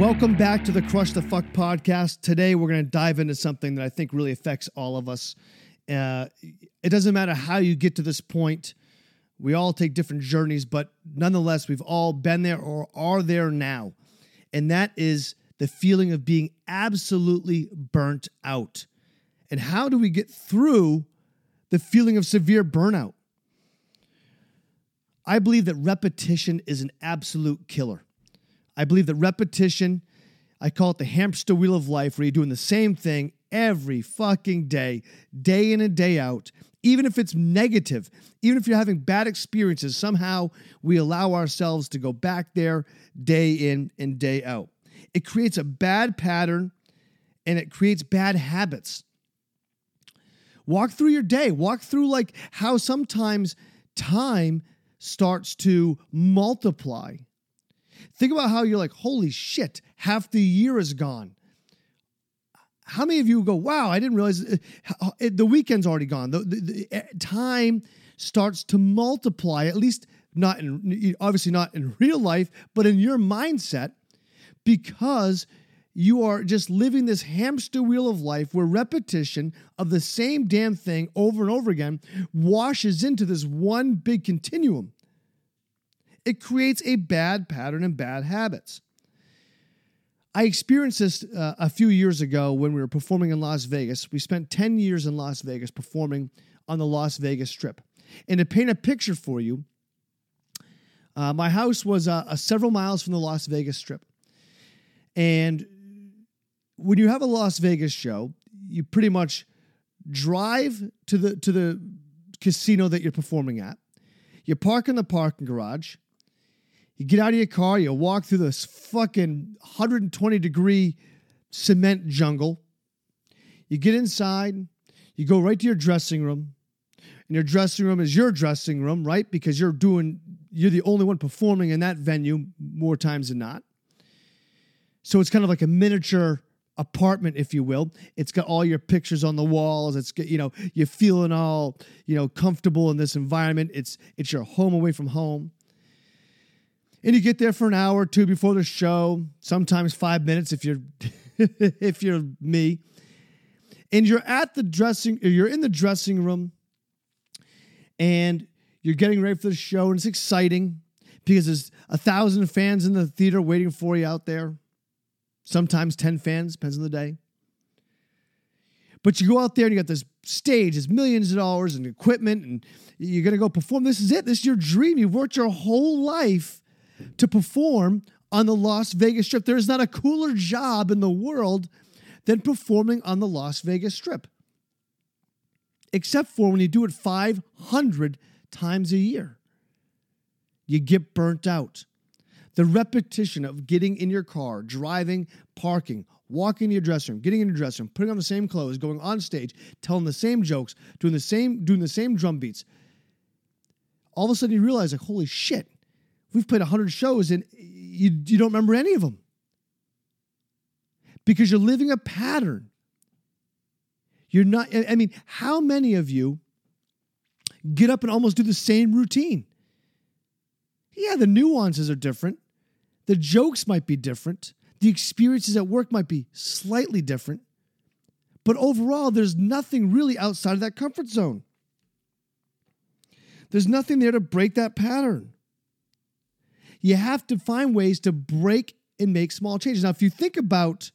Welcome back to the Crush the Fuck podcast. Today, we're going to dive into something that I think really affects all of us. Uh, it doesn't matter how you get to this point, we all take different journeys, but nonetheless, we've all been there or are there now. And that is the feeling of being absolutely burnt out. And how do we get through the feeling of severe burnout? I believe that repetition is an absolute killer. I believe that repetition, I call it the hamster wheel of life, where you're doing the same thing every fucking day, day in and day out, even if it's negative, even if you're having bad experiences, somehow we allow ourselves to go back there day in and day out. It creates a bad pattern and it creates bad habits. Walk through your day, walk through like how sometimes time starts to multiply. Think about how you're like, holy shit, half the year is gone. How many of you go, wow, I didn't realize it, uh, it, the weekend's already gone? The, the, the, eh, time starts to multiply, at least not in, obviously not in real life, but in your mindset, because you are just living this hamster wheel of life where repetition of the same damn thing over and over again washes into this one big continuum. It creates a bad pattern and bad habits. I experienced this uh, a few years ago when we were performing in Las Vegas. We spent 10 years in Las Vegas performing on the Las Vegas Strip. And to paint a picture for you, uh, my house was uh, several miles from the Las Vegas Strip. And when you have a Las Vegas show, you pretty much drive to the to the casino that you're performing at. You park in the parking garage. You get out of your car, you walk through this fucking 120 degree cement jungle. You get inside, you go right to your dressing room. And your dressing room is your dressing room, right? Because you're doing, you're the only one performing in that venue more times than not. So it's kind of like a miniature apartment, if you will. It's got all your pictures on the walls. It's you know, you're feeling all, you know, comfortable in this environment. It's it's your home away from home and you get there for an hour or two before the show sometimes five minutes if you're if you're me and you're at the dressing you're in the dressing room and you're getting ready for the show and it's exciting because there's a thousand fans in the theater waiting for you out there sometimes 10 fans depends on the day but you go out there and you got this stage, it's millions of dollars and equipment, and you're gonna go perform. This is it. This is your dream. You've worked your whole life to perform on the Las Vegas Strip. There is not a cooler job in the world than performing on the Las Vegas Strip, except for when you do it 500 times a year. You get burnt out. The repetition of getting in your car, driving, parking, walking to your dressing room, getting in your dressing room, putting on the same clothes, going on stage, telling the same jokes, doing the same, doing the same drum beats. All of a sudden you realize, like, holy shit, We've played 100 shows and you, you don't remember any of them because you're living a pattern. You're not, I mean, how many of you get up and almost do the same routine? Yeah, the nuances are different. The jokes might be different. The experiences at work might be slightly different. But overall, there's nothing really outside of that comfort zone. There's nothing there to break that pattern. You have to find ways to break and make small changes. Now, if you think about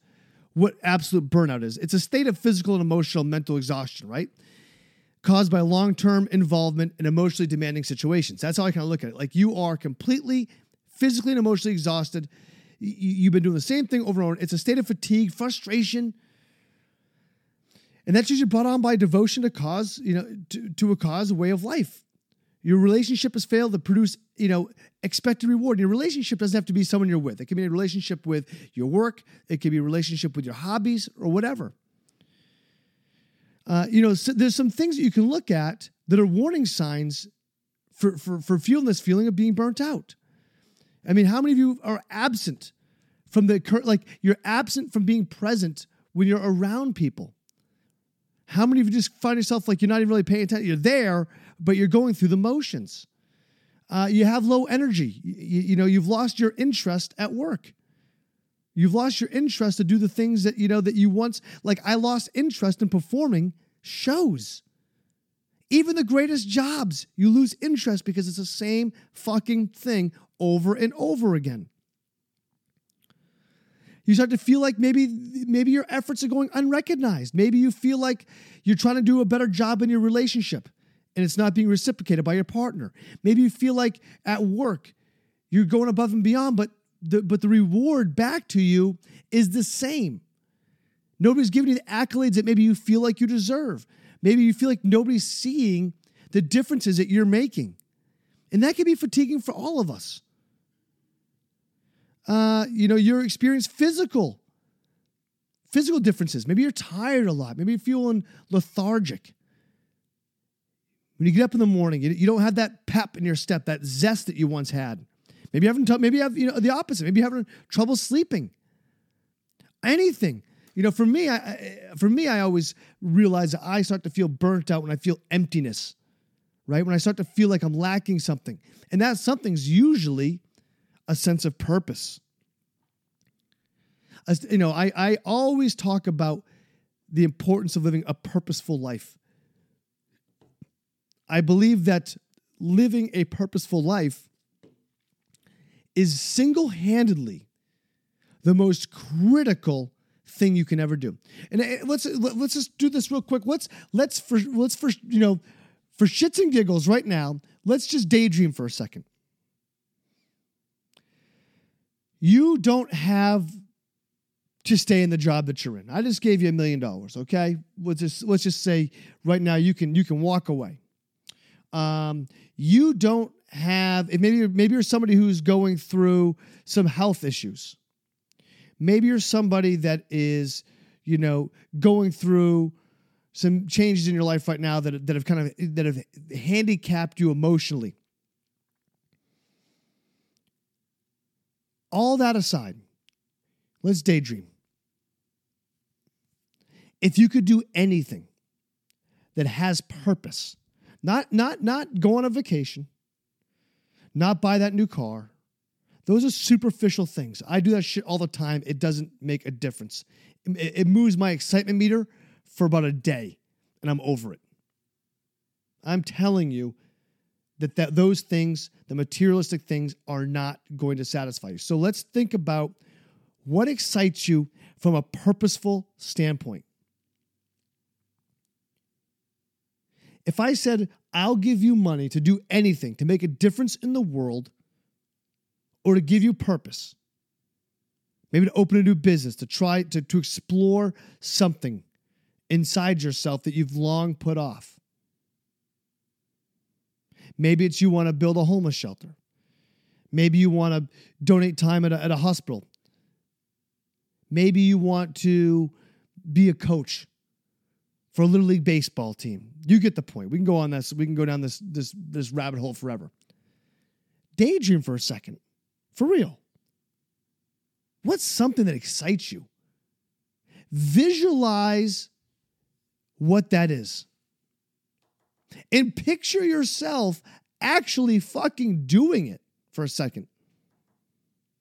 what absolute burnout is, it's a state of physical and emotional mental exhaustion, right? Caused by long term involvement in emotionally demanding situations. That's how I kind of look at it. Like you are completely physically and emotionally exhausted. You've been doing the same thing over and over. It's a state of fatigue, frustration. And that's usually brought on by devotion to cause, you know, to, to a cause, a way of life. Your relationship has failed to produce, you know, expected reward. Your relationship doesn't have to be someone you're with. It can be a relationship with your work. It can be a relationship with your hobbies or whatever. Uh, you know, so there's some things that you can look at that are warning signs for, for, for feeling this feeling of being burnt out. I mean, how many of you are absent from the current, like you're absent from being present when you're around people? How many of you just find yourself like you're not even really paying attention? You're there, but you're going through the motions. Uh, you have low energy. You, you know, you've lost your interest at work. You've lost your interest to do the things that you know that you once like I lost interest in performing shows. Even the greatest jobs, you lose interest because it's the same fucking thing over and over again. You start to feel like maybe maybe your efforts are going unrecognized. Maybe you feel like you're trying to do a better job in your relationship and it's not being reciprocated by your partner. Maybe you feel like at work you're going above and beyond, but the, but the reward back to you is the same. Nobody's giving you the accolades that maybe you feel like you deserve. Maybe you feel like nobody's seeing the differences that you're making. And that can be fatiguing for all of us. Uh, you know, you're experiencing physical, physical differences. Maybe you're tired a lot. Maybe you're feeling lethargic. When you get up in the morning, you, you don't have that pep in your step, that zest that you once had. Maybe you haven't. Maybe you have you know the opposite. Maybe you're having trouble sleeping. Anything. You know, for me, I, for me, I always realize that I start to feel burnt out when I feel emptiness, right? When I start to feel like I'm lacking something, and that something's usually a sense of purpose. As, you know, I I always talk about the importance of living a purposeful life. I believe that living a purposeful life is single handedly the most critical thing you can ever do. And uh, let's let's just do this real quick. Let's let's for let's for you know for shits and giggles right now. Let's just daydream for a second. You don't have to stay in the job that you're in. I just gave you a million dollars. Okay, let's just let's just say right now you can you can walk away um, you don't have maybe maybe you're somebody who's going through some health issues. Maybe you're somebody that is, you know, going through some changes in your life right now that, that have kind of that have handicapped you emotionally. All that aside, let's daydream. If you could do anything that has purpose, not not not go on a vacation. Not buy that new car. Those are superficial things. I do that shit all the time. It doesn't make a difference. It, it moves my excitement meter for about a day and I'm over it. I'm telling you that, that those things, the materialistic things, are not going to satisfy you. So let's think about what excites you from a purposeful standpoint. If I said, I'll give you money to do anything, to make a difference in the world, or to give you purpose, maybe to open a new business, to try to, to explore something inside yourself that you've long put off. Maybe it's you want to build a homeless shelter. Maybe you want to donate time at a, at a hospital. Maybe you want to be a coach for a little league baseball team. You get the point. We can go on this. We can go down this this this rabbit hole forever. Daydream for a second, for real. What's something that excites you? Visualize what that is, and picture yourself actually fucking doing it for a second.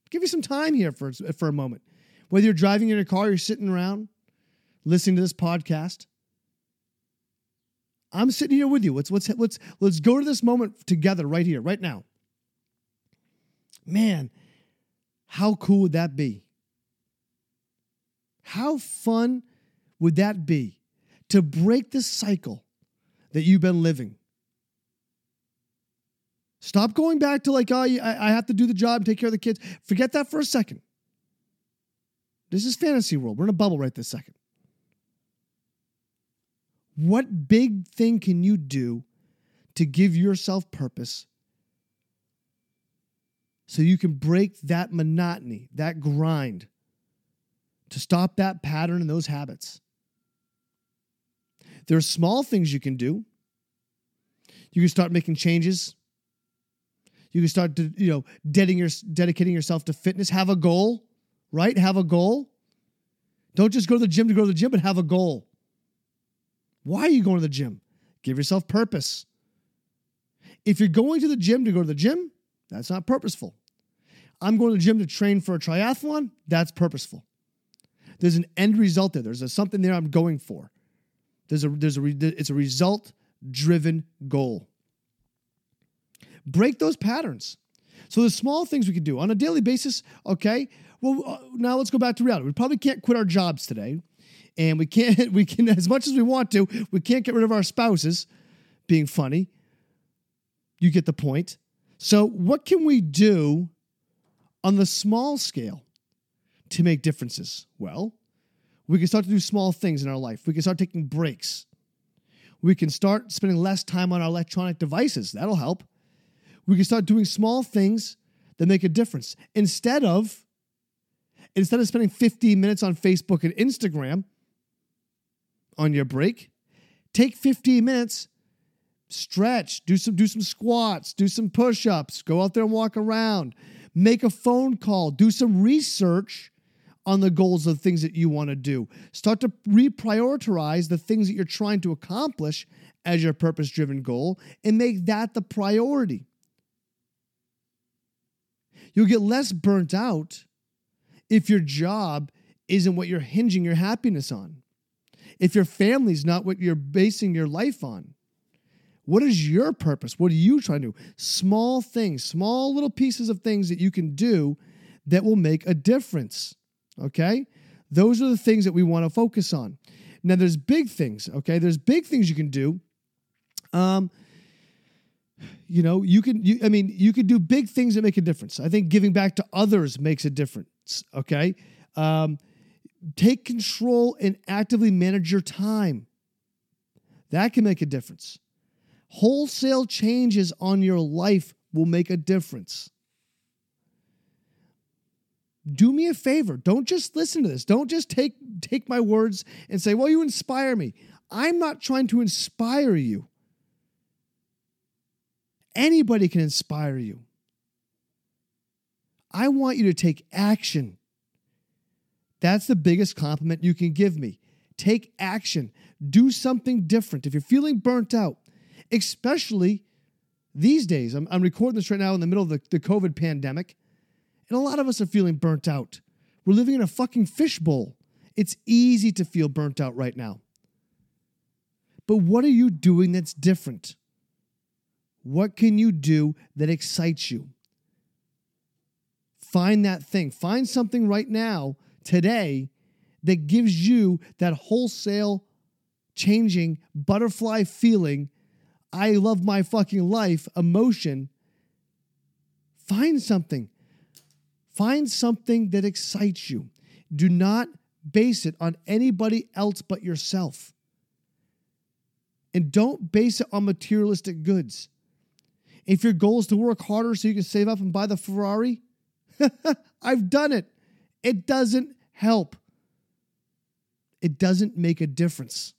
Give you some time here for for a moment. Whether you're driving in your car, you're sitting around listening to this podcast I'm sitting here with you. Let's let's let's let's go to this moment together right here, right now. Man, how cool would that be? How fun would that be to break the cycle that you've been living? Stop going back to like, oh, I have to do the job and take care of the kids. Forget that for a second. This is fantasy world. We're in a bubble right this second. What big thing can you do to give yourself purpose so you can break that monotony, that grind, to stop that pattern and those habits? There are small things you can do. You can start making changes. You can start to, you know, dedicating, your, dedicating yourself to fitness. Have a goal, right? Have a goal. Don't just go to the gym to go to the gym, but have a goal. Why are you going to the gym? Give yourself purpose. If you're going to the gym to go to the gym, that's not purposeful. I'm going to the gym to train for a triathlon, that's purposeful. There's an end result there. There's a, something there I'm going for. There's a there's a it's a result driven goal. Break those patterns. So the small things we can do on a daily basis. Okay, well uh, now let's go back to reality. We probably can't quit our jobs today, and we can't we can as much as we want to. We can't get rid of our spouses being funny. You get the point. So what can we do on the small scale to make differences? Well, we can start to do small things in our life. We can start taking breaks. We can start spending less time on our electronic devices. That'll help. We can start doing small things that make a difference. Instead of instead of spending 15 minutes on Facebook and Instagram on your break, take 15 minutes, stretch, do some do some squats, do some push-ups, go out there and walk around, make a phone call, do some research on the goals of the things that you want to do. Start to reprioritize the things that you're trying to accomplish as your purpose driven goal and make that the priority. You'll get less burnt out if your job isn't what you're hinging your happiness on. If your family's not what you're basing your life on. What is your purpose? What are you trying to do? Small things, small little pieces of things that you can do that will make a difference. Okay? Those are the things that we want to focus on. Now, there's big things, okay? There's big things you can do. Um, you know, you can, you, I mean, you could do big things that make a difference. I think giving back to others makes a difference, okay? Um, take control and actively manage your time. That can make a difference. Wholesale changes on your life will make a difference. Do me a favor. Don't just listen to this. Don't just take take my words and say well you inspire me. I'm not trying to inspire you. Anybody can inspire you. I want you to take action that's the biggest compliment you can give me take action do something different if you're feeling burnt out especially these days i'm, I'm recording this right now in the middle of the, the covid pandemic and a lot of us are feeling burnt out. We're living in a fucking fishbowl. It's easy to feel burnt out right now. But what are you doing that's different? What can you do that excites you? Find that thing. Find something right now, today, that gives you that wholesale changing butterfly feeling. I love my fucking life emotion. Find something. Find something that excites you. Do not base it on anybody else but yourself. And don't base it on materialistic goods. If your goal is to work harder so you can save up and buy the Ferrari, I've done it. It doesn't help. It doesn't make a difference.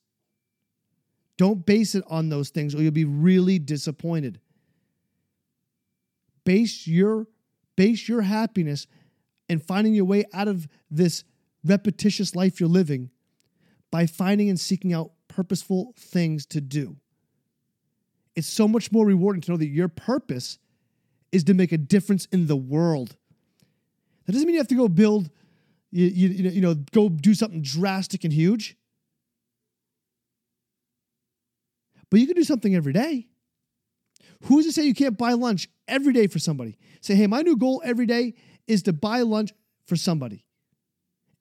Don't base it on those things or you'll be really disappointed. Base your base your happiness and finding your way out of this repetitious life you're living by finding and seeking out purposeful things to do. It's so much more rewarding to know that your purpose is to make a difference in the world. That doesn't mean you have to go build, you, you, you know, go do something drastic and huge. But you can do something every day. Who's to say you can't buy lunch every day for somebody? Say, hey, my new goal every day is to buy lunch for somebody.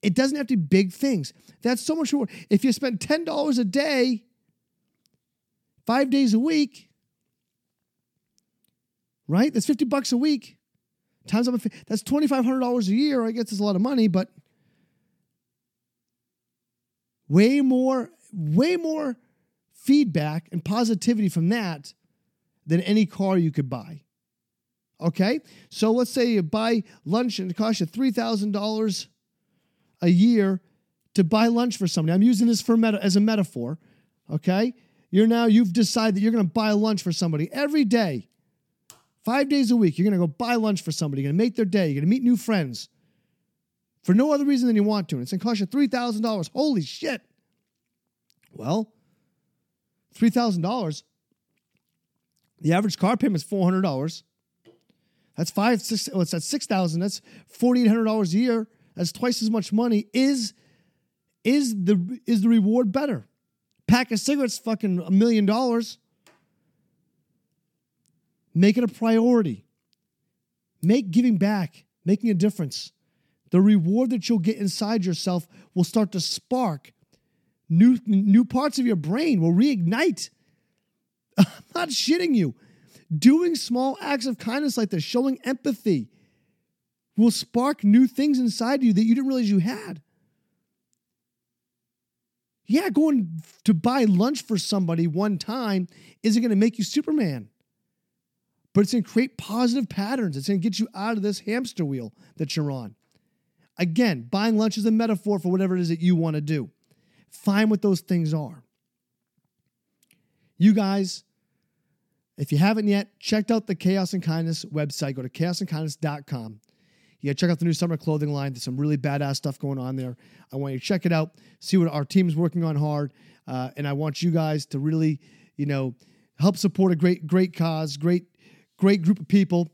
It doesn't have to be big things. That's so much more. If you spend $10 a day, five days a week, right? That's 50 bucks a week. Times up, that's $2,500 a year. I guess it's a lot of money, but way more, way more feedback and positivity from that than any car you could buy. Okay? So let's say you buy lunch and it costs you $3,000 a year to buy lunch for somebody. I'm using this for meta- as a metaphor. Okay? You're now, you've decided that you're going to buy lunch for somebody every day. Five days a week, you're going to go buy lunch for somebody. You're going to make their day. You're going to meet new friends for no other reason than you want to. And it's going to cost you $3,000. Holy shit. Well, $3,000 the average car payment is $400. That's five, six, oh, it's at 6,000. That's $4,800 a year. That's twice as much money. Is, is the, is the reward better? Pack of cigarettes, fucking a million dollars. Make it a priority. Make giving back, making a difference. The reward that you'll get inside yourself will start to spark new, new parts of your brain, will reignite. I'm not shitting you. Doing small acts of kindness like this, showing empathy, will spark new things inside you that you didn't realize you had. Yeah, going to buy lunch for somebody one time isn't going to make you Superman, but it's going to create positive patterns. It's going to get you out of this hamster wheel that you're on. Again, buying lunch is a metaphor for whatever it is that you want to do. Find what those things are. You guys, if you haven't yet, checked out the Chaos and Kindness website. Go to chaosandkindness.com. Yeah, check out the new summer clothing line. There's some really badass stuff going on there. I want you to check it out, see what our team's working on hard, uh, and I want you guys to really, you know, help support a great, great cause, great, great group of people,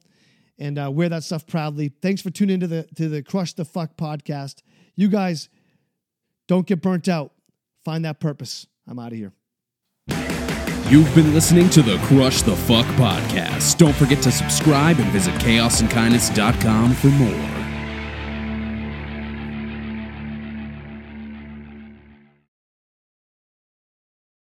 and uh, wear that stuff proudly. Thanks for tuning into the to the Crush the Fuck podcast. You guys don't get burnt out. Find that purpose. I'm out of here. You've been listening to the Crush the Fuck podcast. Don't forget to subscribe and visit chaosandkindness.com for more.